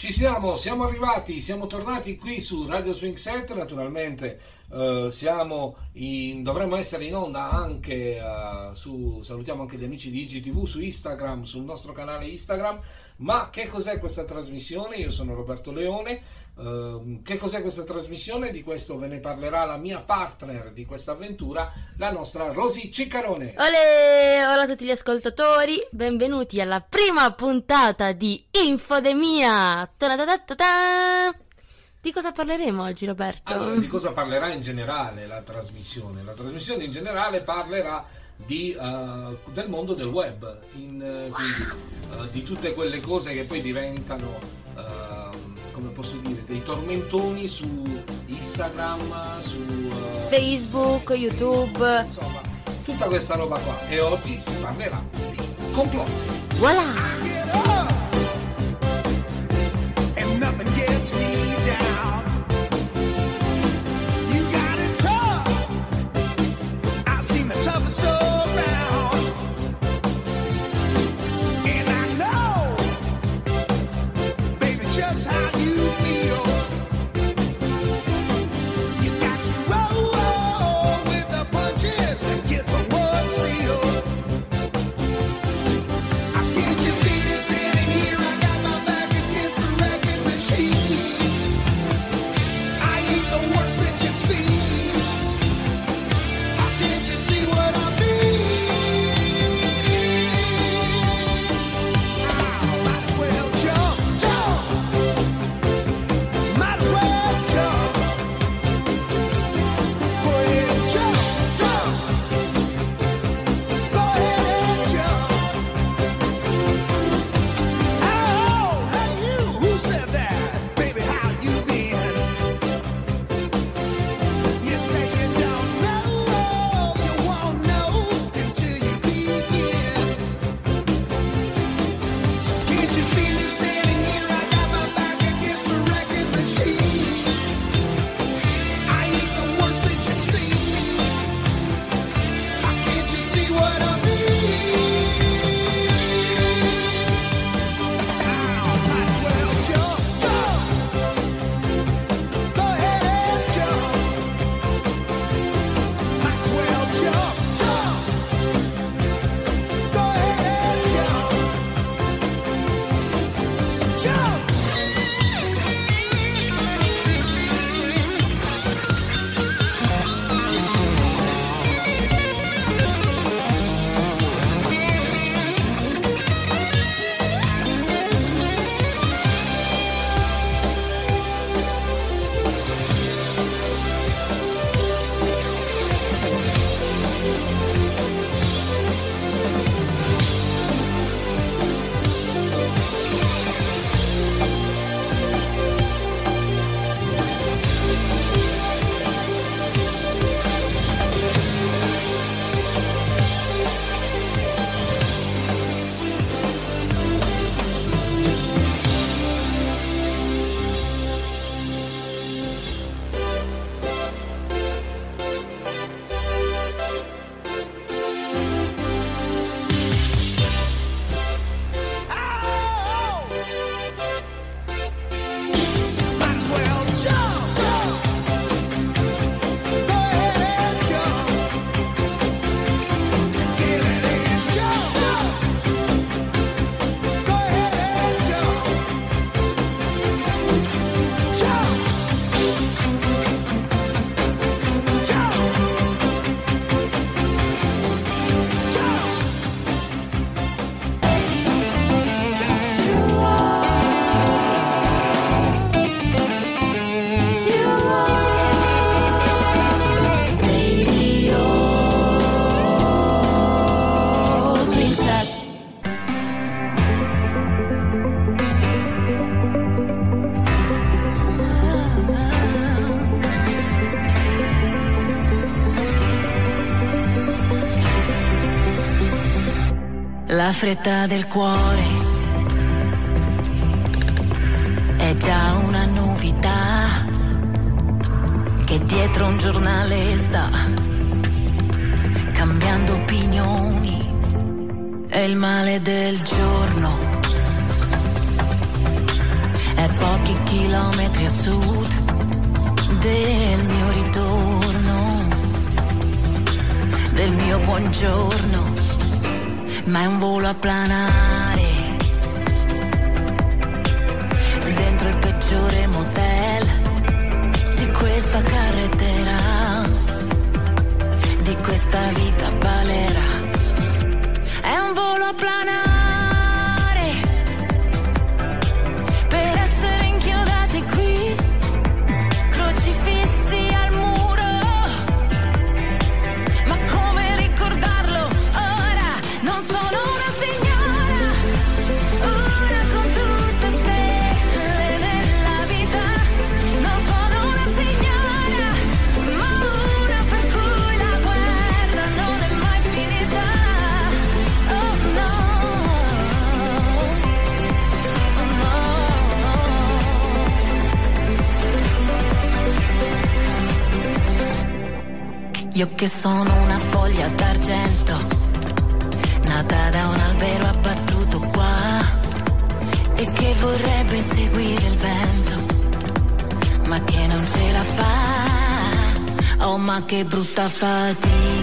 Ci siamo, siamo arrivati, siamo tornati qui su Radio Swing Set, naturalmente eh, in, dovremmo essere in onda anche uh, su, salutiamo anche gli amici di IGTV su Instagram, sul nostro canale Instagram, ma che cos'è questa trasmissione? Io sono Roberto Leone, uh, che cos'è questa trasmissione? Di questo ve ne parlerà la mia partner di questa avventura, la nostra Rosy Ciccarone. Olè, hola a tutti gli ascoltatori, benvenuti alla prima puntata di Infodemia. Di cosa parleremo oggi, Roberto? Allora, di cosa parlerà in generale la trasmissione? La trasmissione in generale parlerà di, uh, del mondo del web, in, uh, quindi uh, di tutte quelle cose che poi diventano, come posso dire, dei tormentoni su Instagram, su Facebook, YouTube. Insomma, tutta questa roba qua. E oggi si parlerà di complotti. Voilà! nothing gets me down. Show! Fretta del cuore che sono una foglia d'argento, nata da un albero abbattuto qua, e che vorrebbe inseguire il vento, ma che non ce la fa. Oh, ma che brutta fatica.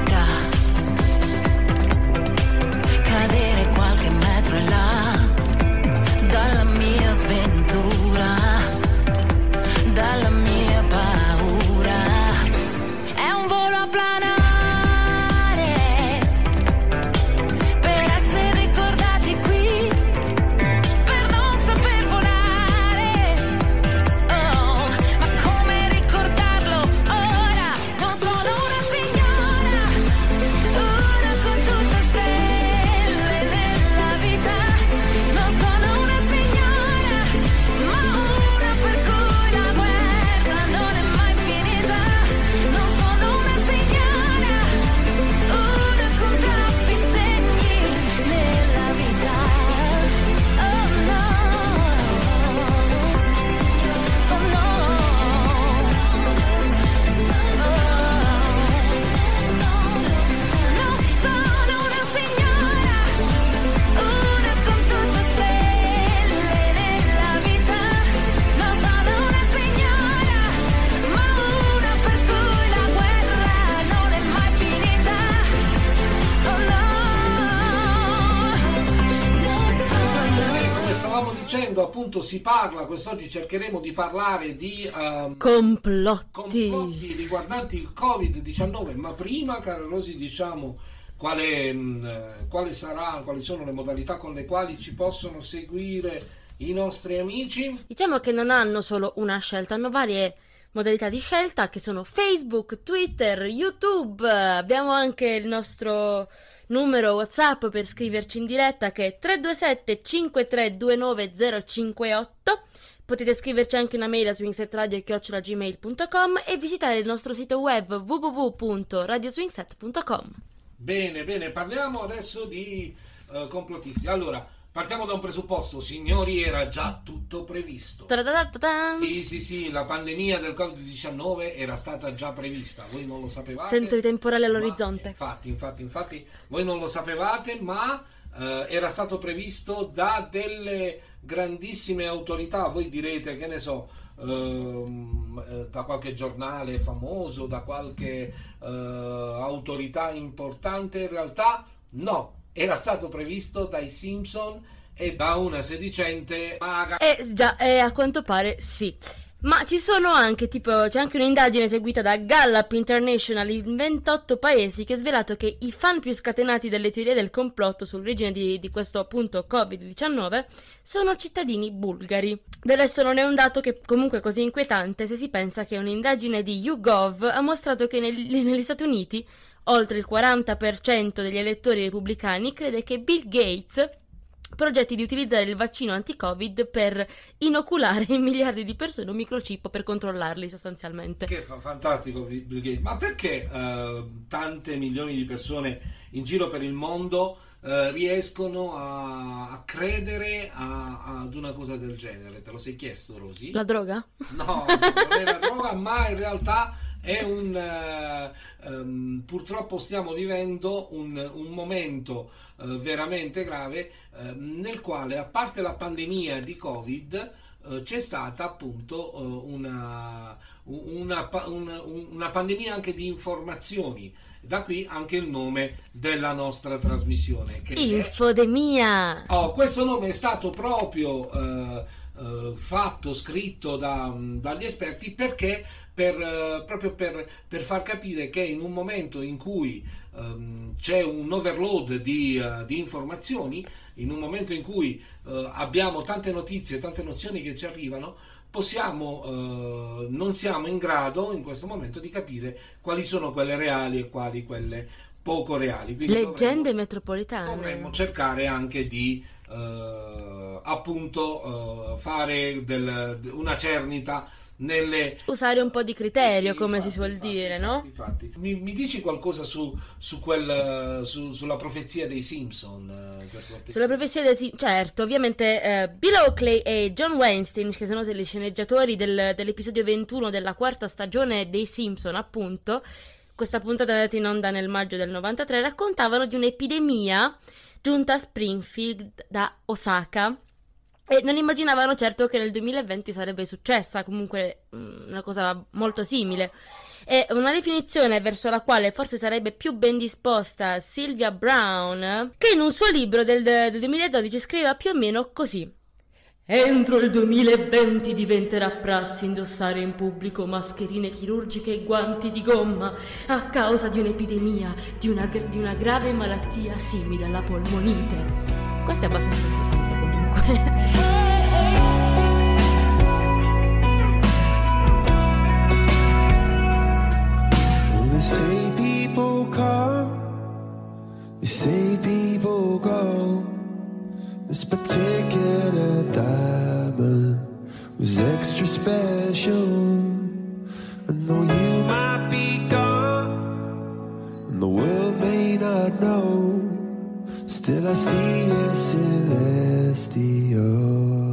Appunto si parla, quest'oggi cercheremo di parlare di ehm, Complotti. complotti riguardanti il Covid-19, ma prima, caro Rosi, diciamo quale, mh, eh, quale sarà, quali sono le modalità con le quali ci possono seguire i nostri amici. Diciamo che non hanno solo una scelta, hanno varie modalità di scelta che sono Facebook, Twitter, YouTube. Abbiamo anche il nostro numero WhatsApp per scriverci in diretta che è 327 5329 058. Potete scriverci anche una mail a swingsetradio.gmail.com e visitare il nostro sito web www.radioswingset.com. Bene, bene, parliamo adesso di eh, complottisti. Allora, partiamo da un presupposto, signori, era già tutto previsto. Sì, sì, sì, la pandemia del Covid-19 era stata già prevista, voi non lo sapevate. Sento i temporali ma- all'orizzonte. Infatti, infatti, infatti, voi non lo sapevate, ma eh, era stato previsto da delle grandissime autorità. Voi direte, che ne so, ehm, eh, da qualche giornale famoso, da qualche eh, autorità importante. In realtà, no, era stato previsto dai Simpson e da una sedicente maga. Eh già, eh, a quanto pare sì. Ma ci sono anche, tipo, c'è anche un'indagine eseguita da Gallup International in 28 paesi che ha svelato che i fan più scatenati delle teorie del complotto sull'origine di, di questo appunto Covid-19 sono cittadini bulgari. Del resto non è un dato che comunque così inquietante se si pensa che un'indagine di YouGov ha mostrato che nel- negli Stati Uniti oltre il 40% degli elettori repubblicani crede che Bill Gates progetti di utilizzare il vaccino anti-Covid per inoculare in miliardi di persone un microchip per controllarli sostanzialmente. Che fa fantastico Bill Gates. Ma perché eh, tante milioni di persone in giro per il mondo eh, riescono a, a credere a- ad una cosa del genere? Te lo sei chiesto, Rosy? La droga? No, non è la droga, ma in realtà è un... eh, ehm, purtroppo stiamo vivendo un, un momento eh, veramente grave ehm, nel quale, a parte la pandemia di Covid, c'è stata appunto una, una una- una pandemia anche di informazioni. Da qui anche il nome della nostra trasmissione. Che è- Infodemia. Oh, questo nome è stato proprio eh, eh, fatto, scritto da- dagli esperti perché per, eh, proprio per, per far capire che in un momento in cui ehm, c'è un overload di, eh, di informazioni, in un momento in cui eh, abbiamo tante notizie, tante nozioni che ci arrivano, possiamo, eh, non siamo in grado in questo momento di capire quali sono quelle reali e quali quelle poco reali. Quindi Leggende dovremmo- metropolitane. dovremmo cercare anche di appunto fare del- una cernita nelle Usare un po' di criterio, Sì, come infatti, si suol infatti, dire, infatti, no? infatti. Mi, mi dici qualcosa su, su quel, su- sulla profezia dei Simpson? eh? Sulla profezia del sì, certo, ovviamente eh, Bill Oakley e John Weinstein, che sono gli sceneggiatori del- dell'episodio 21 della quarta stagione dei Simpson, appunto, questa puntata è andata in onda nel maggio del 93, raccontavano di un'epidemia giunta a Springfield da Osaka. E non immaginavano certo che nel 2020 sarebbe successa, comunque mm, una cosa molto simile. È una definizione verso la quale forse sarebbe più ben disposta Sylvia Brown, che in un suo libro del, del 2012 scriveva più o meno così. Entro il 2020 diventerà prassi indossare in pubblico mascherine chirurgiche e guanti di gomma a causa di un'epidemia, di una, di una grave malattia simile alla polmonite. Questo è abbastanza importante. Well, they say people come, they say people go. This particular diamond was extra special. And though you might be gone, and the world may not know, still I see you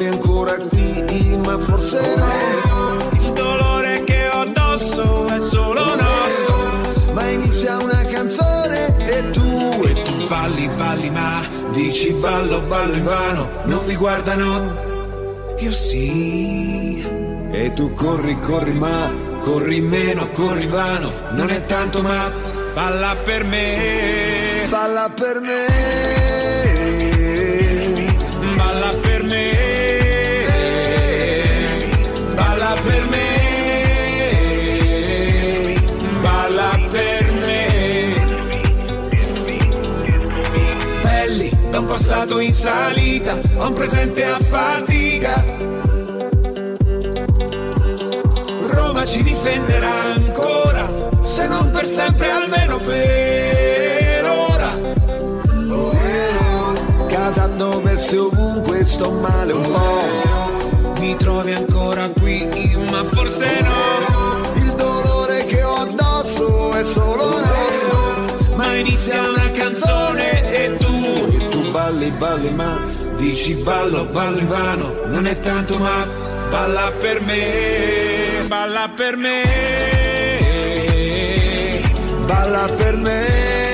Trovi ancora qui, ma forse no. Il dolore che ho addosso è solo nostro. Ma inizia una canzone e tu E tu balli, balli, ma dici ballo, ballo in vano. Non mi guardano, io sì. E tu corri, corri, ma Corri meno, corri vano, non è tanto ma balla per me, balla per me. balla per me, passato in salita, a un presente a fatica. Roma ci difenderà ancora, se non per sempre almeno per ora. Casa dove sei ovunque sto male un po'. Mi trovi ancora qui, ma forse no. Il dolore che ho addosso è solo nostro. Ma inizia una canzone E tu balli, balli, ma dici ballo, ballo in vano, non è tanto ma balla per me, balla per me. balla per me.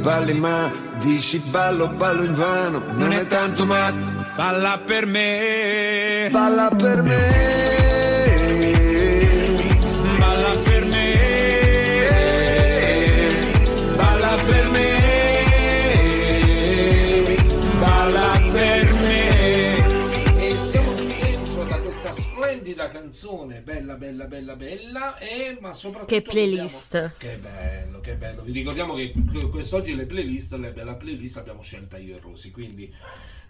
Balli, ma dici ballo, ballo in vano. Non è tanto ma balla per me, Balla per me. Splendida canzone, bella, bella, bella, bella, e, ma soprattutto... Che playlist. dobbiamo- Che bello, che bello. Vi ricordiamo che que- quest'oggi le playlist, le- la playlist l'abbiamo scelta io e Rosi, quindi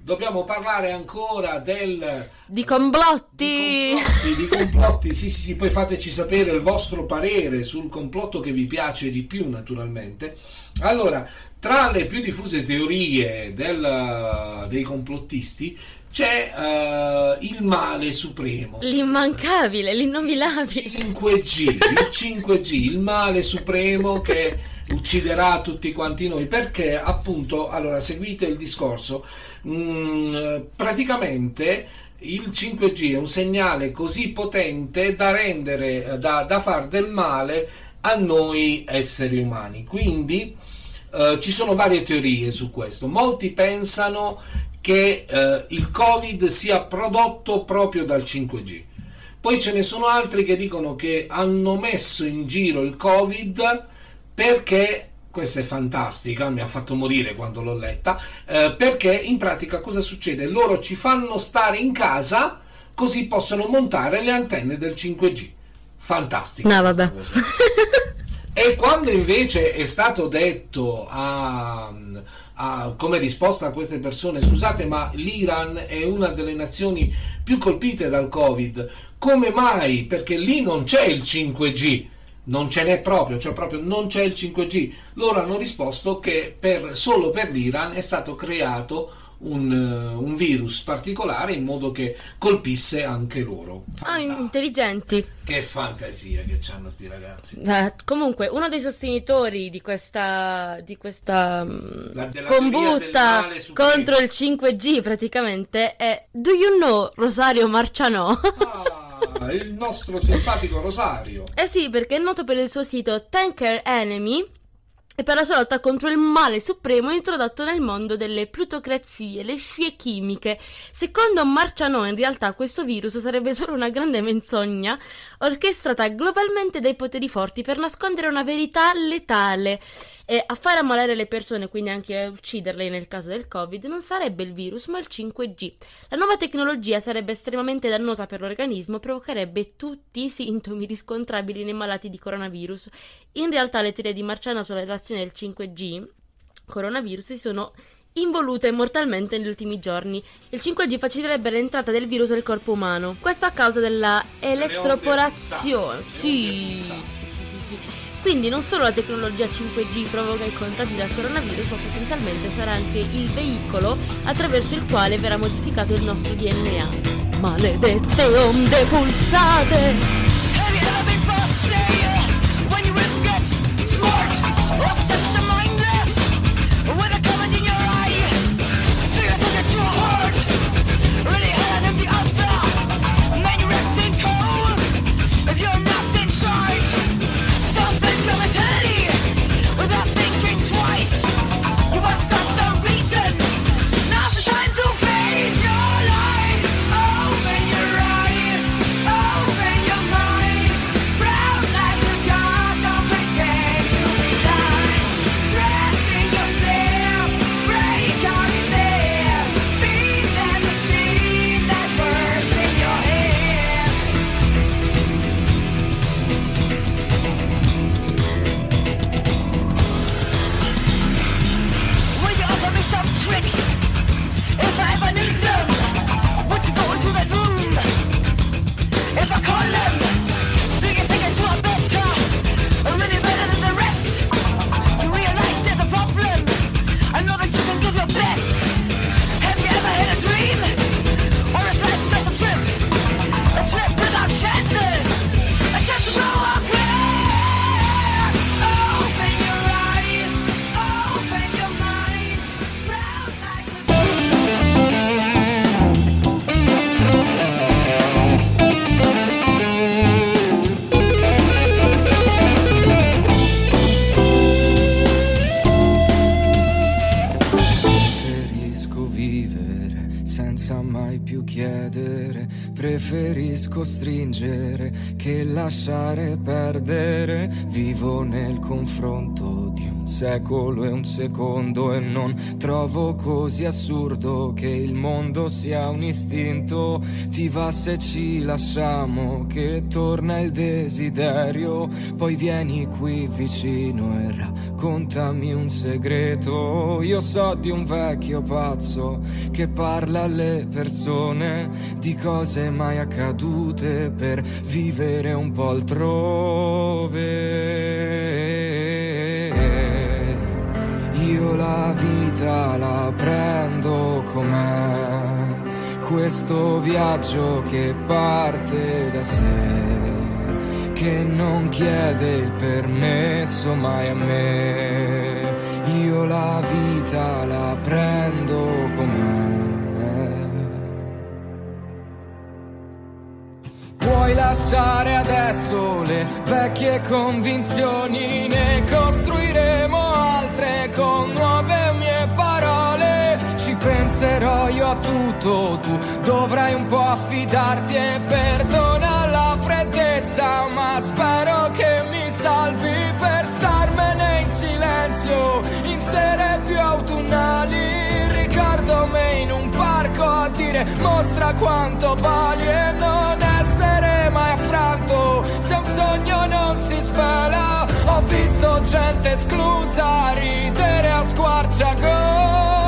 dobbiamo parlare ancora del... Di complotti. Di complotti, di complotti, sì, sì, sì, poi fateci sapere il vostro parere sul complotto che vi piace di più, naturalmente. Allora, tra le più diffuse teorie del- dei complottisti c'è eh, il male supremo. L'immancabile, l'innominabile. 5G, il 5G, il male supremo che ucciderà tutti quanti noi perché appunto allora seguite il discorso mm, praticamente il 5G è un segnale così potente da rendere da, da far del male a noi esseri umani quindi eh, ci sono varie teorie su questo molti pensano che eh, il covid sia prodotto proprio dal 5G poi ce ne sono altri che dicono che hanno messo in giro il Covid perché, questa è fantastica, mi ha fatto morire quando l'ho letta, eh, perché in pratica cosa succede? Loro ci fanno stare in casa così possono montare le antenne del 5G. Fantastica. No, vabbè. E quando invece è stato detto a, ha come risposta a queste persone scusate ma l'Iran è una delle nazioni più colpite dal Covid, come mai? Perché lì non c'è il 5G. Non ce n'è proprio, cioè proprio non c'è il 5G. Loro hanno risposto che per- solo per l'Iran è stato creato un, eh, un virus particolare in modo che colpisse anche loro. Ah, Fantastico. intelligenti. Che fantasia che hanno sti ragazzi. Eh, comunque, uno dei sostenitori di questa, di questa mm, La- combutta contro il 5G praticamente è Do you know Rosario Marcianò? Ah, il nostro simpatico Rosario. eh sì, perché è noto per il suo sito Tanker Enemy e per la sua lotta contro il male supremo introdotto nel mondo delle plutocrazie, le scie chimiche. Secondo Marcianò, in realtà questo virus sarebbe solo una grande menzogna orchestrata globalmente dai poteri forti per nascondere una verità letale. E a fare ammalare le persone, quindi anche a ucciderle nel caso del Covid, non sarebbe il virus, ma il 5G. La nuova tecnologia sarebbe estremamente dannosa per l'organismo e provocherebbe tutti i sintomi riscontrabili nei malati di coronavirus. In realtà le teorie di Marciano sulla relazione del 5G coronavirus si sono involute mortalmente negli ultimi giorni. Il 5G faciliterebbe l'entrata del virus nel corpo umano. Questo a causa della elettroporazione. Sì, Quindi non solo la tecnologia 5G provoca i contagi dal coronavirus, ma potenzialmente sarà anche il veicolo attraverso il quale verrà modificato il nostro DNA. Maledette onde pulsate! Secolo e un secondo e non trovo così assurdo che il mondo sia un istinto. Ti va se ci lasciamo che torna il desiderio, poi vieni qui vicino e raccontami un segreto. Io so di un vecchio pazzo che parla alle persone di cose mai accadute per vivere un po' altrove. Vita la prendo com'è, questo viaggio che parte da sé, che non chiede il permesso mai a me. Io la vita la prendo com'è. Puoi lasciare adesso le vecchie convinzioni, ne costruiremo altre con nuove penserò io a tutto, tu dovrai un po' affidarti e perdona la freddezza, ma spero che mi salvi per starmene in silenzio, in sere più autunnali. Ricordo me in un parco a dire mostra quanto vali e non essere mai affranto se un sogno non si svela. Ho visto gente esclusa ridere a squarciagola.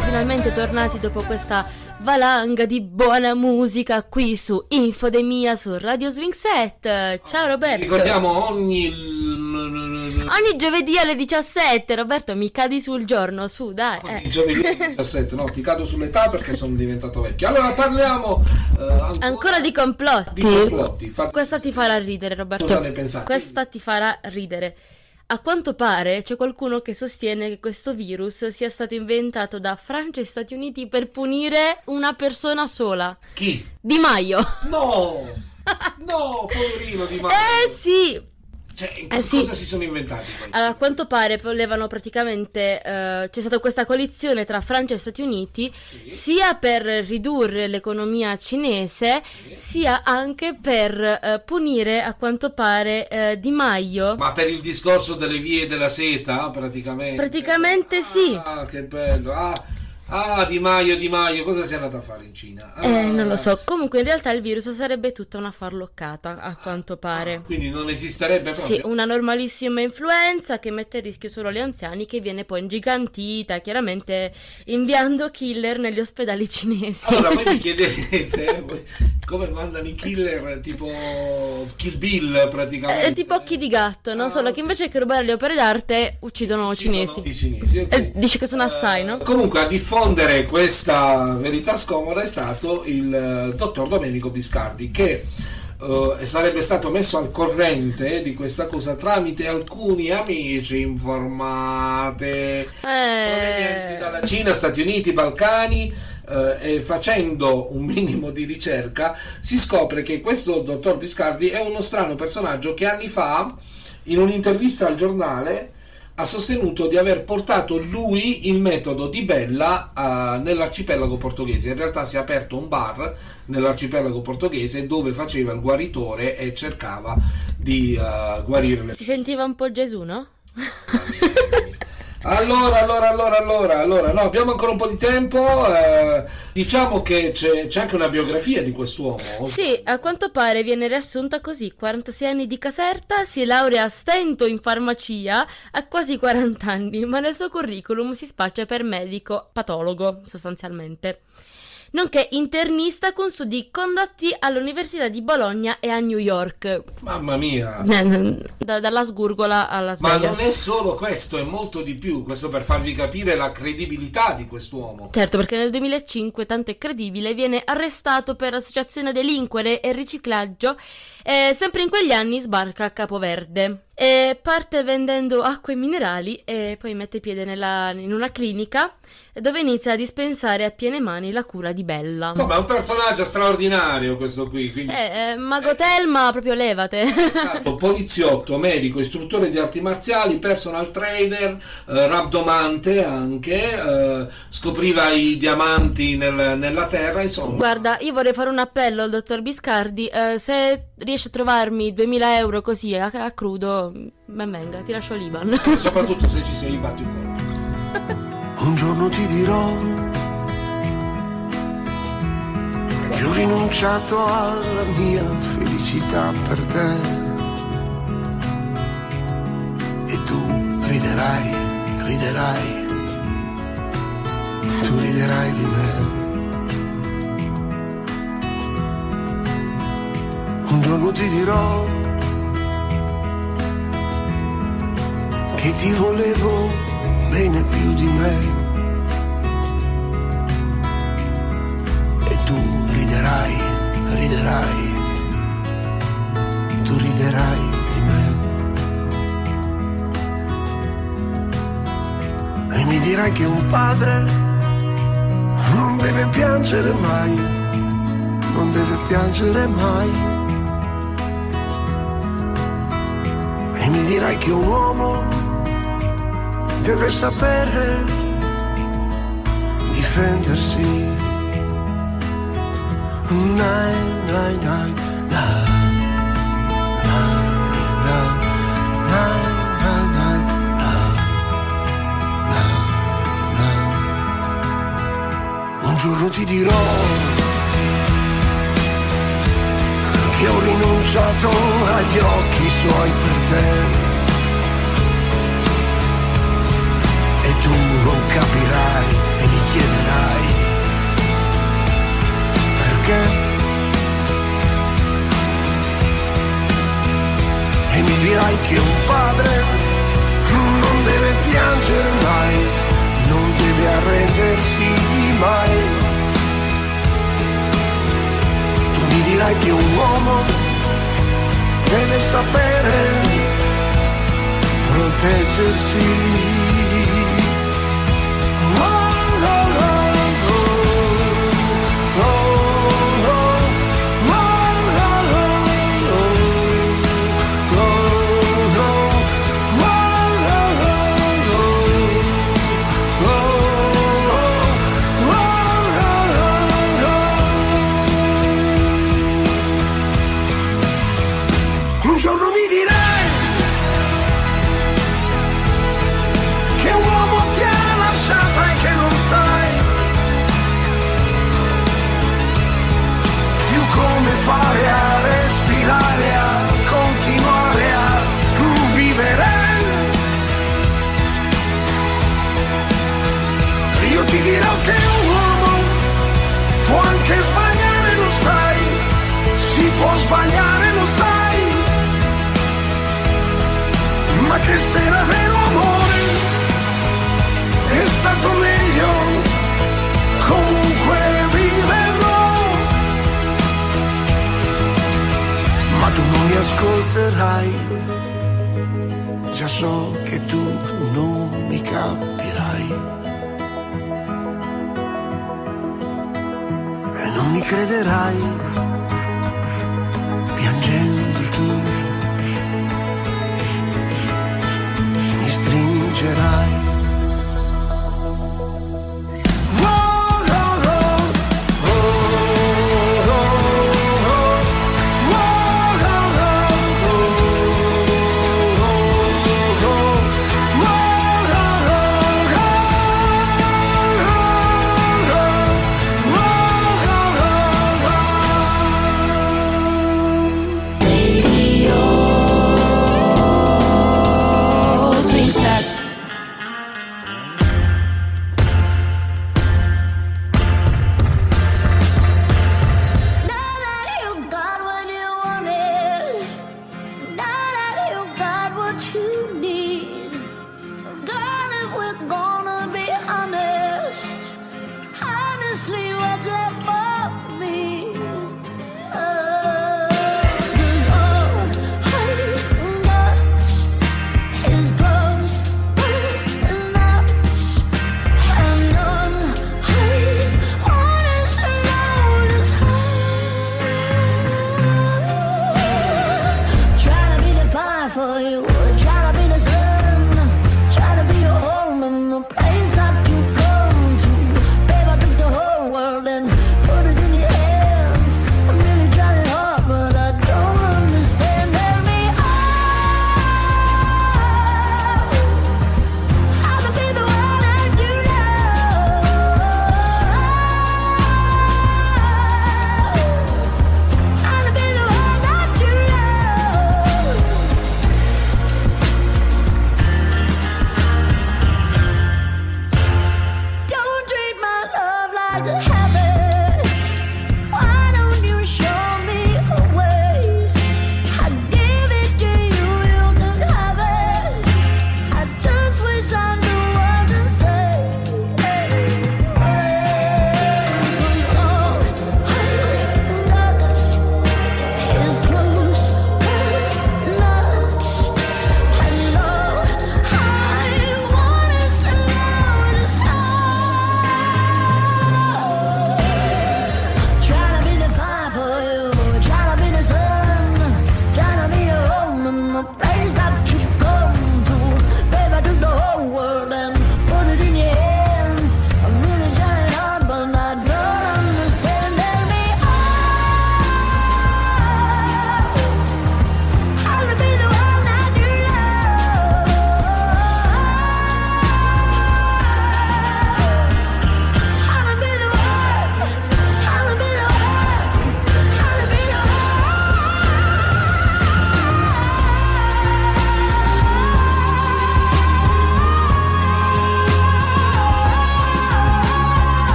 Finalmente tornati dopo questa valanga di buona musica qui su Infodemia su Radio Swing Set. Ciao Roberto. Ricordiamo ogni... Ogni giovedì alle 17, Roberto, mi cadi sul giorno, su, dai. ogni eh. giovedì alle 17, no, ti cado sull'età perché sono diventato vecchio. Allora parliamo eh, ancora, Ancora di complotti. di complotti. Fatti- Questa ti farà ridere, Roberto. Cosa ne pensate? Questa ti farà ridere. A quanto pare c'è qualcuno che sostiene che questo virus sia stato inventato da Francia e Stati Uniti per punire una persona sola. Chi? Di Maio. No! No, poverino di Mario. Eh sì! Cioè, in eh sì. cosa si sono inventati? Allora, a quanto pare volevano praticamente. eh, c'è stata questa coalizione tra Francia e Stati Uniti sia per ridurre l'economia cinese, sia anche per eh, punire, a quanto pare, eh, Di Maio. Ma per il discorso delle vie della seta, praticamente. Praticamente sì. Ah, che bello. Ah, ah, Di Maio, Di Maio, cosa sei andato a fare in Cina? Ah, Eh, non lo so. Comunque, in realtà il virus sarebbe tutta una farloccata, a quanto pare. Quindi non esisterebbe Sì, proprio. una normalissima influenza che mette a rischio solo gli anziani, che viene poi ingigantita, chiaramente inviando killer negli ospedali cinesi. Allora, voi mi chiederete voi, come mandano i killer tipo Kill Bill praticamente. È tipo occhi di gatto, no? Ah, Solo che invece che rubare le opere d'arte uccidono i Uccidono cinesi. I cinesi, ok. Eh, dici che sono assai, no? Comunque a diffondere questa verità scomoda è stato il eh, dottor Domenico Biscardi che eh, sarebbe stato messo al corrente di questa cosa tramite alcuni amici informate. Provenienti Eh, dalla Cina, Stati Uniti, Balcani eh, e facendo un minimo di ricerca si scopre che questo dottor Biscardi è uno strano personaggio che anni fa in un'intervista al giornale ha sostenuto di aver portato lui il metodo di Bella eh, nell'arcipelago portoghese. In realtà si è aperto un bar nell'arcipelago portoghese dove faceva il guaritore e cercava di eh, guarire le si sentiva un po' Gesù, no? Allora, allora, allora, allora, allora, no, abbiamo ancora un po' di tempo. eh, diciamo che c'è, c'è anche una biografia di quest'uomo. Sì, a quanto pare viene riassunta così: 46 anni di Caserta, si laurea a stento in farmacia a quasi 40 anni, ma nel suo curriculum si spaccia per medico patologo, sostanzialmente. Nonché internista con studi condotti all'Università di Bologna e a New York. Mamma mia. Eh, da- dalla Sgurgola alla Ma Vegas. non è solo questo, è molto di più. Questo per farvi capire la credibilità di quest'uomo. Certo, perché nel 2005, tanto è credibile, viene arrestato per associazione a delinquere e riciclaggio e sempre in quegli anni sbarca a Capoverde. E parte vendendo acque minerali e poi mette piede nella- in una clinica dove inizia a dispensare a piene mani la cura di Bella. Insomma, è un personaggio straordinario questo qui. Quindi Eh, eh, Mago Telma, proprio levate. è stato poliziotto, medico, istruttore di arti marziali, personal trader, eh, rabdomante anche, eh, scopriva i diamanti nel- nella terra, insomma. Guarda, io vorrei fare un appello al dottor Biscardi. eh, se riesci a trovarmi 2000 euro così a, a crudo, ben venga, ti lascio l'Iban. E soprattutto se ci sei batti il colpo. Un giorno ti dirò che ho rinunciato alla mia felicità per te. E tu riderai, riderai, tu riderai di me. Un giorno ti dirò che ti volevo bene più di me. E tu riderai, riderai, tu riderai di me. E mi dirai che un padre non deve piangere mai, non deve piangere mai. E mi dirai che un uomo nine, nine, nine, nine. Nine, nine. Un giorno ti dirò che ho rinunciato agli occhi suoi per te. tu non capirai e mi chiederai perché. E mi dirai che un padre non deve piangere mai, non deve arrendersi mai. Tu mi dirai che un uomo deve sapere proteggersi ascolterai, già so che tu non mi capirai. E non mi crederai,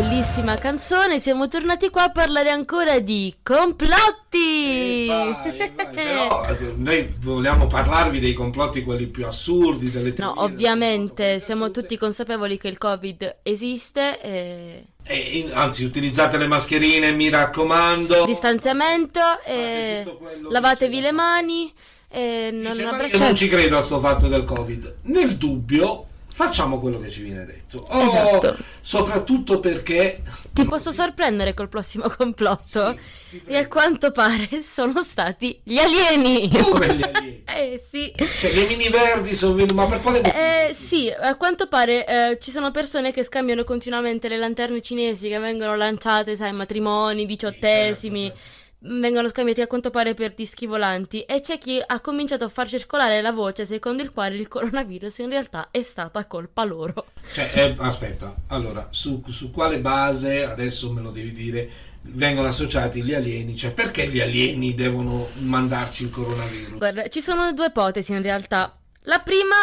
bellissima canzone siamo tornati qua a parlare ancora di complotti. Vai, vai, Però eh, noi vogliamo parlarvi dei complotti quelli più assurdi, delle No, teorie, ovviamente delle siamo tutti consapevoli che il Covid esiste, eh, E in- anzi, utilizzate le mascherine, mi raccomando. distanziamento, eh, quello che lavatevi le mani, eh, non Dice, non ci credo a sto fatto del Covid. Nel dubbio, facciamo quello che ci viene detto. Oh, Esatto. Soprattutto perché. Ti posso sorprendere col prossimo complotto? Sì, e a quanto pare sono stati gli alieni. Come gli alieni? eh sì. Cioè, le mini verdi sono venute. Ma per quale motivo? Eh, sì, a quanto pare eh, ci sono persone che scambiano continuamente le lanterne cinesi che vengono lanciate, sai, matrimoni, diciottesimi, certo, vengono scambiati a quanto pare per dischi volanti e c'è chi ha cominciato a far circolare la voce secondo il quale il coronavirus in realtà è stata colpa loro. Cioè, eh, aspetta, allora, su, su quale base, adesso me lo devi dire, vengono associati gli alieni? Cioè, perché gli alieni devono mandarci il coronavirus? Guarda, ci sono due ipotesi in realtà. La prima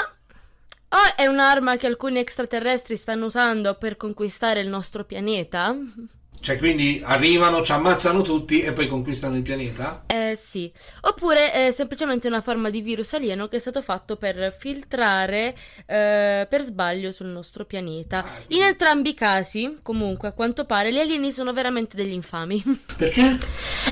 o è un'arma che alcuni extraterrestri stanno usando per conquistare il nostro pianeta. Cioè, quindi arrivano, ci ammazzano tutti e poi conquistano il pianeta? Eh sì, oppure è semplicemente una forma di virus alieno che è stato fatto per filtrare eh, per sbaglio sul nostro pianeta. In entrambi i casi, comunque, a quanto pare, gli alieni sono veramente degli infami. Perché?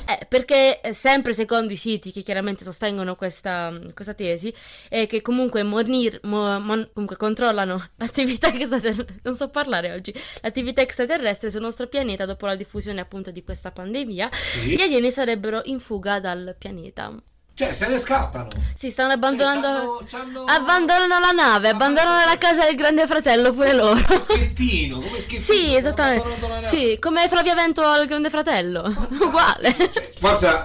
Eh, perché eh, sempre secondo i siti che chiaramente sostengono questa, questa tesi, e che comunque, monir- mo- mon- comunque controllano l'attività extraterrestre, non so parlare oggi, l'attività extraterrestre sul nostro pianeta dopo la diffusione appunto di questa pandemia, Sì. gli alieni sarebbero in fuga dal pianeta. Cioè, se ne scappano. Si stanno abbandonando. Cioè, c'hanno- c'hanno- Abbandonano la nave, abbandonano la casa del grande fratello pure loro. Schettino, come schettino. Sì, esattamente. abbandonano la nave. Sì, come Flavia Vento al grande fratello. Uguale. Cioè, forse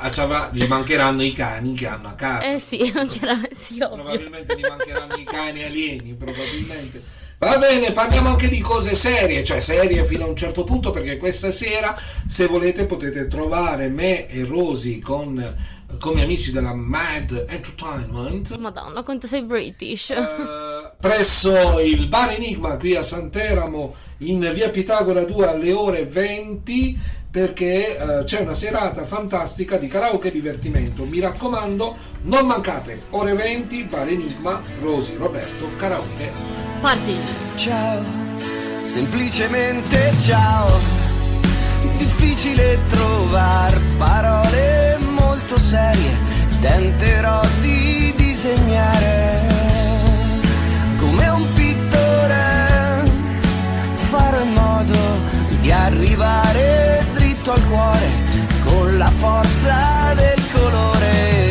gli mancheranno i cani che hanno a casa. Eh sì, chiaramente, sì. Probabilmente gli mancheranno i cani alieni, probabilmente. Va bene, parliamo anche di cose serie, cioè serie fino a un certo punto, perché questa sera, se volete, potete trovare me e Rosy con, come amici della Mad Entertainment Madonna, quanto sei British. eh, presso il Bar Enigma qui a Santeramo in via Pitagora 2 alle ore 20 perché eh, c'è una serata fantastica di karaoke e divertimento. Mi raccomando, non mancate. Ore 20, Bar Enigma, Rosy, Roberto, karaoke. Parti. Ciao, semplicemente ciao. Difficile trovare parole molto serie. Tenterò di disegnare come un pittore. Farò in modo di arrivare dritto al cuore con la forza del colore.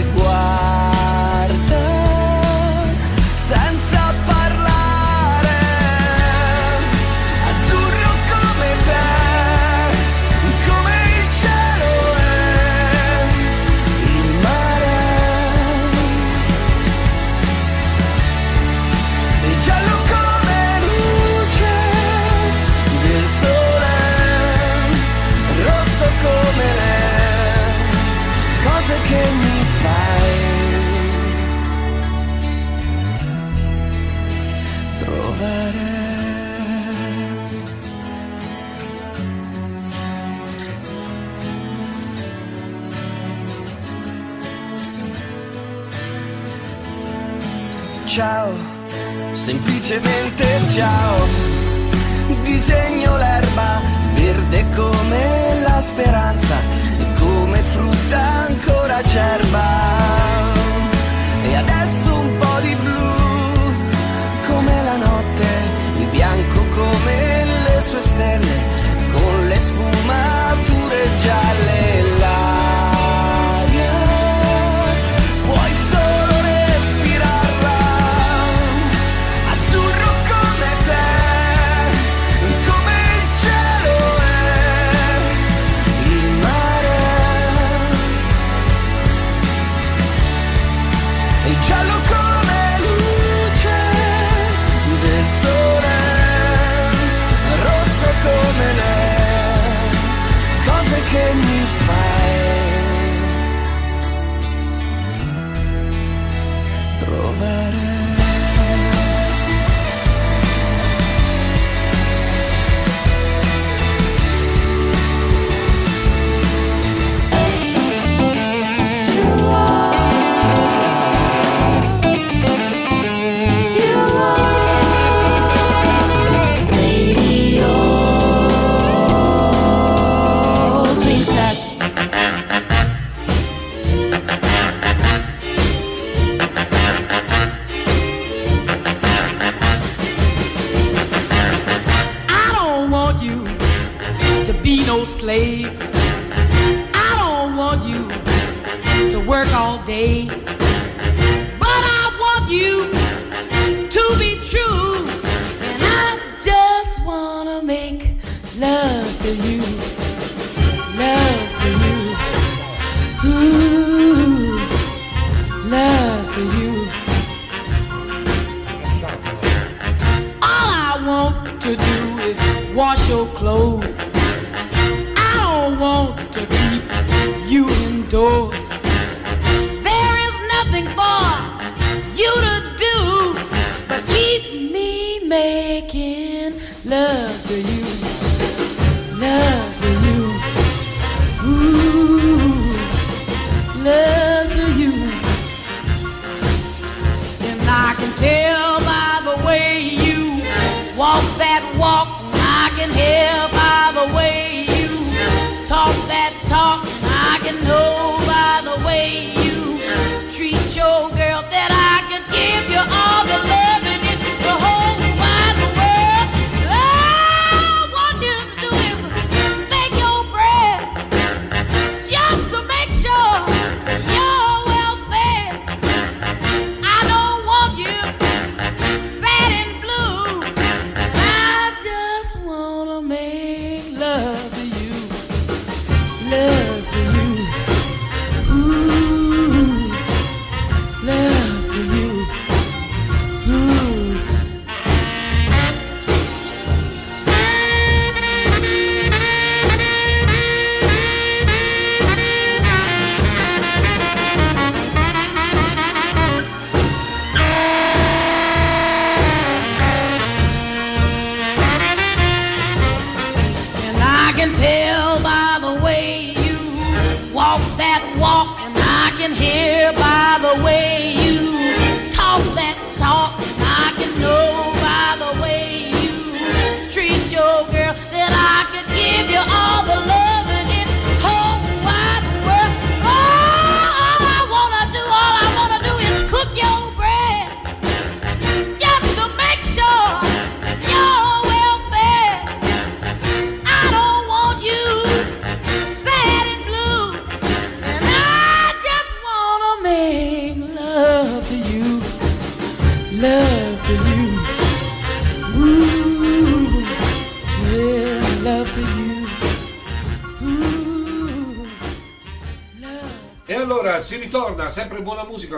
Semplicemente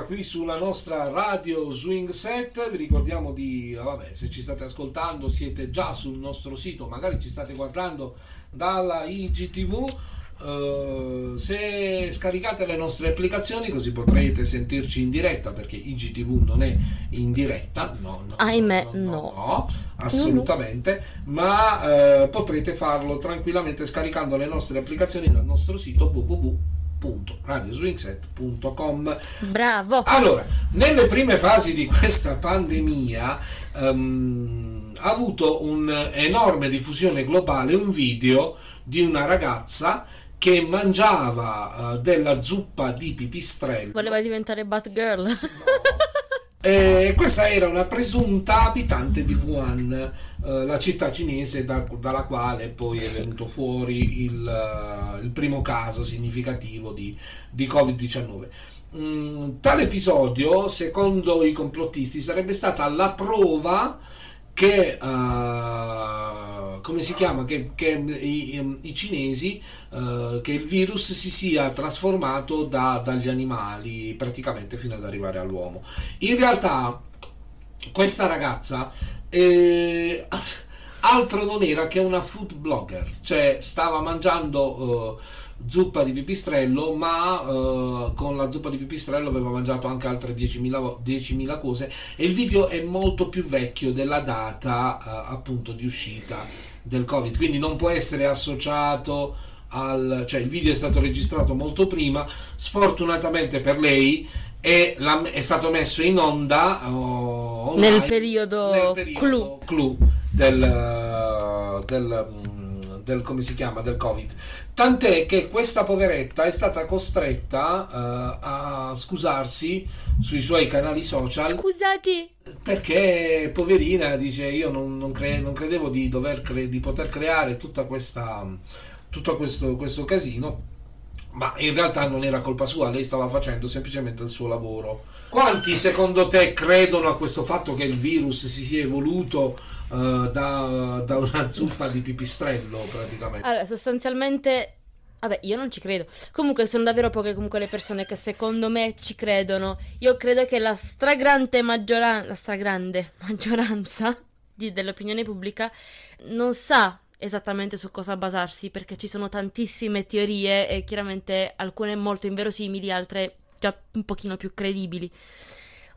qui sulla nostra radio Swing Set. Vi ricordiamo di, ah, vabbè, se ci state ascoltando, siete già sul nostro sito, magari ci state guardando dalla IGTV. eh, se scaricate le nostre applicazioni così potrete sentirci in diretta perché IGTV non è in diretta no, no, Ahimè, no, no. no, assolutamente ma eh, potrete farlo tranquillamente scaricando le nostre applicazioni dal nostro sito www.radioswingset.com Bravo. allora, nelle prime fasi di questa pandemia ehm, ha avuto un'enorme diffusione globale un video di una ragazza che mangiava eh, della zuppa di pipistrello. Voleva diventare Batgirl. E questa era una presunta abitante di Wuhan, eh, la città cinese da- dalla quale poi è venuto fuori il, eh, il primo caso significativo di, di Covid-19. Mm, tale episodio, secondo i complottisti, sarebbe stata la prova che, come si chiama, che, che i, i cinesi, eh, che il virus si sia trasformato da- dagli animali praticamente fino ad arrivare all'uomo. In realtà questa ragazza eh, altro non era che una food blogger, cioè stava mangiando eh, zuppa di pipistrello, ma eh, con la zuppa di pipistrello aveva mangiato anche altre 10.000, vo- 10.000 cose e il video è molto più vecchio della data eh, appunto di uscita del Covid, quindi non può essere associato al, cioè il video è stato registrato molto prima, sfortunatamente per lei è, la- è stato messo in onda oh, online Nel periodo nel periodo clou. del, del, mm, del- come si chiama del covid tant'è che questa poveretta è stata costretta eh, a scusarsi sui suoi canali social Scusate. perché poverina dice io non, non cre- non credevo di dover cre- di poter creare tutta questa tutto questo, questo casino. Ma in realtà non era colpa sua, lei stava facendo semplicemente il suo lavoro. Quanti secondo te credono a questo fatto che il virus si sia evoluto eh, da, da una zuppa di pipistrello praticamente? Allora, sostanzialmente, vabbè, io non ci credo. Comunque, sono davvero poche comunque le persone che secondo me ci credono. Io credo che la stragrande maggioranza, la stragrande maggioranza di- dell'opinione pubblica non sa esattamente su cosa basarsi, perché ci sono tantissime teorie e chiaramente alcune molto inverosimili, altre già un pochino più credibili.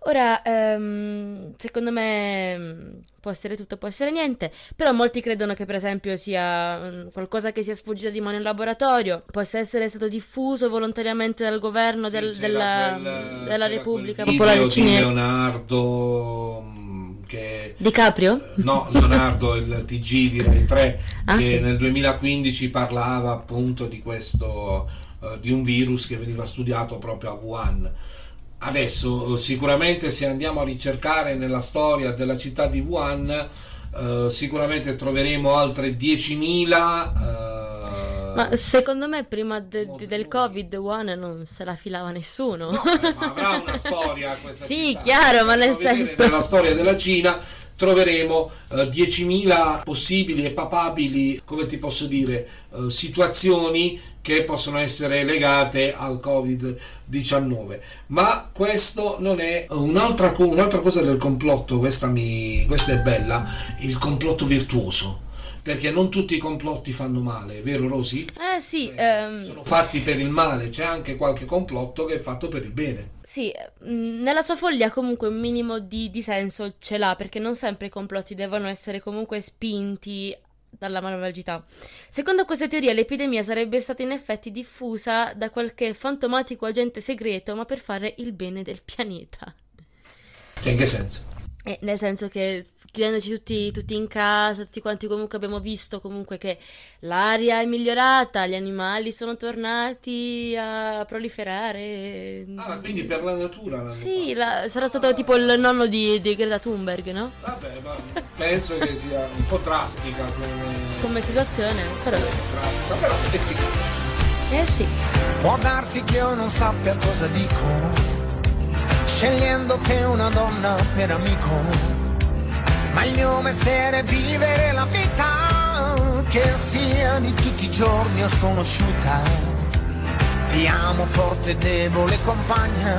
Ora, ehm, secondo me mm, può essere tutto, può essere niente, però molti credono che per esempio sia mm, qualcosa che sia sfuggito di mano in laboratorio, possa essere stato diffuso volontariamente dal governo Sì, del- della, quel- della c'era Repubblica Popolare video di Cinese. Leonardo mh, che Di Caprio? No, Leonardo, il TG di Rai 3, Ah, che sì. nel 2015 parlava appunto di questo, eh, di un virus che veniva studiato proprio a Wuhan. Adesso, eh, sicuramente, se andiamo a ricercare nella storia della città di Wuhan, eh, sicuramente troveremo altre 10.000. eh, Ma secondo me prima de- del. Covid One non se la filava nessuno. No, eh, ma avrà una storia questa Sì, città. chiaro, ma nel senso- Nella storia della Cina troveremo eh, 10.000 possibili e papabili, come ti posso dire, eh, situazioni che possono essere legate al Covid-19. Ma questo non è un'altra, un'altra cosa del complotto, questa, mi, questa è bella, il complotto virtuoso. Perché non tutti i complotti fanno male, vero Rosy? Eh sì, ehm, sono fatti per il male, c'è anche qualche complotto che è fatto per il bene. Sì, mh, nella sua follia comunque un minimo di, di senso ce l'ha, perché non sempre i complotti devono essere comunque spinti dalla malvagità. Secondo queste teorie, l'epidemia sarebbe stata in effetti diffusa da qualche fantomatico agente segreto, ma per fare il bene del pianeta. Cioè, in che senso? Eh, nel senso che chiudendoci tutti, tutti in casa, tutti quanti comunque abbiamo visto comunque che l'aria è migliorata, gli animali sono tornati a proliferare. Ah, quindi per la natura Sì, la- sarà stato tipo il nonno di, di Greta Thunberg, no? Vabbè, ma penso che sia un po' drastica come, Come situazione, però... drastica, però efficace. Eh sì. Può darsi che io non sappia cosa dico, scegliendo che una donna per amico. Ma il mio mestiere è vivere la vita, che sia di tutti i giorni o sconosciuta. Ti amo forte, debole compagna,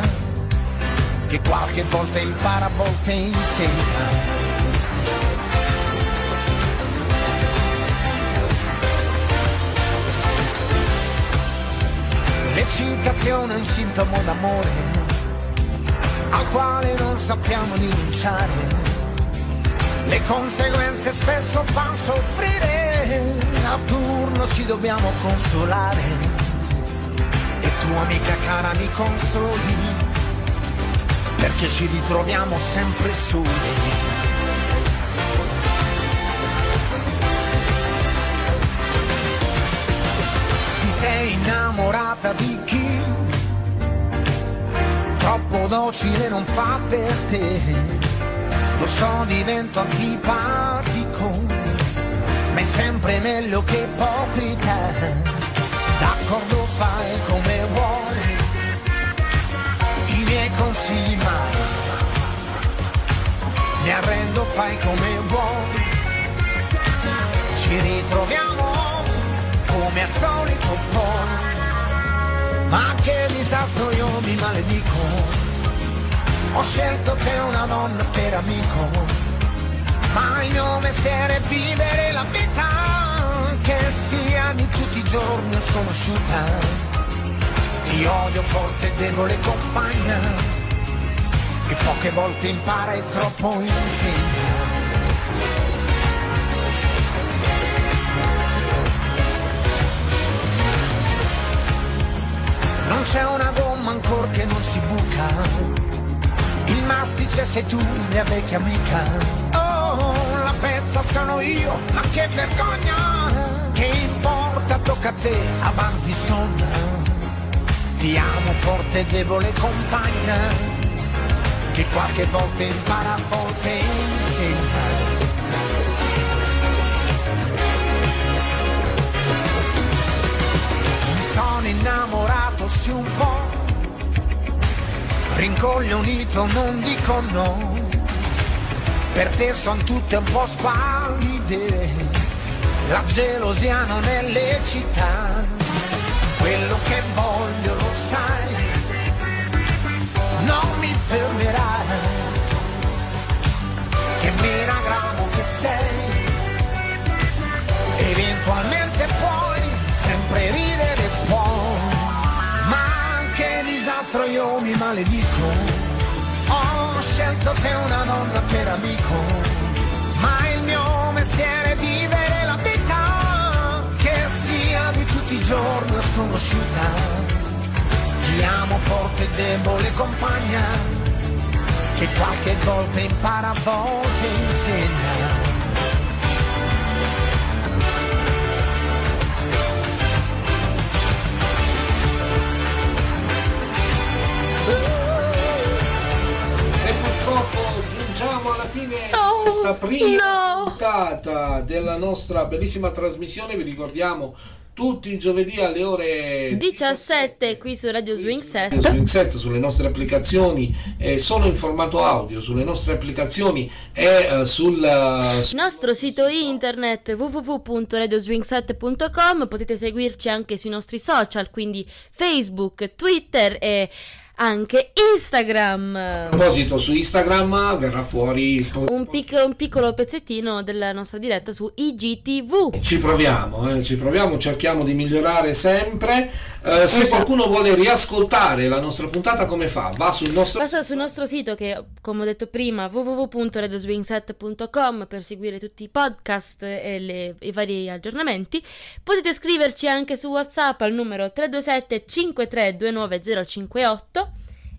che qualche volta impara, a volte insegna. L'eccitazione è un sintomo d'amore al quale non sappiamo rinunciare. Le conseguenze spesso fanno soffrire, a turno ci dobbiamo consolare. E tu amica cara mi consoli, perché ci ritroviamo sempre soli. Ti sei innamorata di chi troppo docile non fa per te. Lo so, divento antipatico, ma è sempre meglio che ipocrita. D'accordo fai come vuoi, i miei consigli mai. Mi arrendo, fai come vuoi. Ci ritroviamo come al solito poi. Ma che disastro io mi maledico. Ho scelto te una donna per amico. Ma il mio mestiere è vivere la vita. Che sia di tutti i giorni sconosciuta. Ti odio forte e debole compagna. Che poche volte impara e troppo insegna. Non c'è una gomma ancora che non si buca mastice sei tu, mia vecchia amica. Oh, la pezza sono io, ma che vergogna! Che importa, tocca a te, avanti sonna. Ti amo forte e debole compagna, che qualche volta impara, a volte insieme. Mi sono innamorato, sì un po' rincoglionito non dico no, per te son tutte un po' squallide, la gelosia non è lecita, quello che voglio lo sai, non mi fermerai, che menagramo che sei, eventualmente puoi sempre ridere maledico. Ho scelto te una donna per amico, ma il mio mestiere è vivere la vita che sia di tutti i giorni o sconosciuta. Ti amo forte e debole compagna, che qualche volta impara, a volte insegna. Fine No, questa prima no. puntata della nostra bellissima trasmissione. Vi ricordiamo tutti i giovedì alle ore 17 qui su Radio Swing Set. Radio Swing Set sulle nostre applicazioni eh, solo in formato audio sulle nostre applicazioni e eh, sul, eh, Sul nostro sito internet www.radioswingset.com potete seguirci anche sui nostri social, quindi Facebook, Twitter e anche Instagram. a proposito su Instagram verrà fuori Un, pic- un piccolo pezzettino della nostra diretta su IGTV. Ci proviamo, eh, ci proviamo, cerchiamo di migliorare sempre. Eh, se Esatto. qualcuno vuole riascoltare la nostra puntata, come fa? Va sul nostro Basta sul nostro sito che, come ho detto prima, www.radioswingset.com per seguire tutti i podcast e le- i vari aggiornamenti. Potete scriverci anche su WhatsApp al numero 327 5329058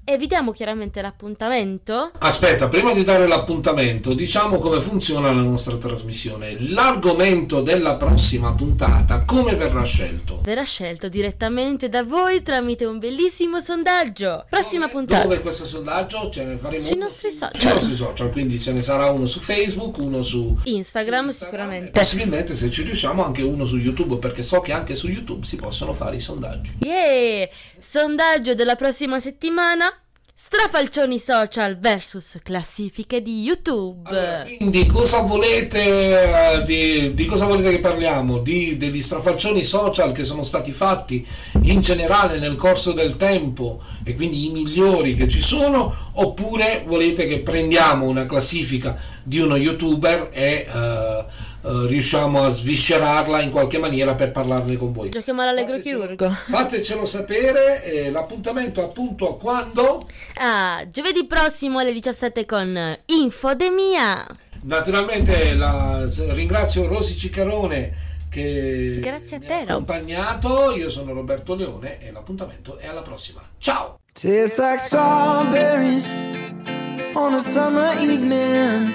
e vi diamo chiaramente l'appuntamento. Aspetta, prima di dare l'appuntamento, diciamo come funziona la nostra trasmissione. L'argomento della prossima puntata, come verrà scelto? Verrà scelto direttamente da voi tramite un bellissimo sondaggio. Prossima puntata. Dove questo sondaggio ce ne faremo Sui nostri social. sui nostri social, quindi ce ne sarà uno su Facebook, uno su Instagram, e sicuramente. possibilmente se ci riusciamo anche uno su YouTube, perché so che anche su YouTube si possono fare i sondaggi. Yeah! Sondaggio della prossima settimana. Strafalcioni social versus classifiche di YouTube. Allora, quindi cosa volete eh, di, di cosa volete che parliamo? Di, degli strafalcioni social che sono stati fatti in generale nel corso del tempo e quindi i migliori che ci sono oppure volete che prendiamo una classifica di uno youtuber e eh, eh, riusciamo a sviscerarla in qualche maniera per parlarne con voi? Giochiamo all'allegro Fatecelo- chirurgo. Fatecelo sapere, eh, l'appuntamento appunto a quando? Ah, giovedì prossimo alle 17 con Infodemia. Naturalmente la- ringrazio Rosi Ciccarone che Grazie a mi te, ha accompagnato. Io sono Roberto Leone e l'appuntamento è alla prossima. Ciao! Tastes like strawberries on a summer evening,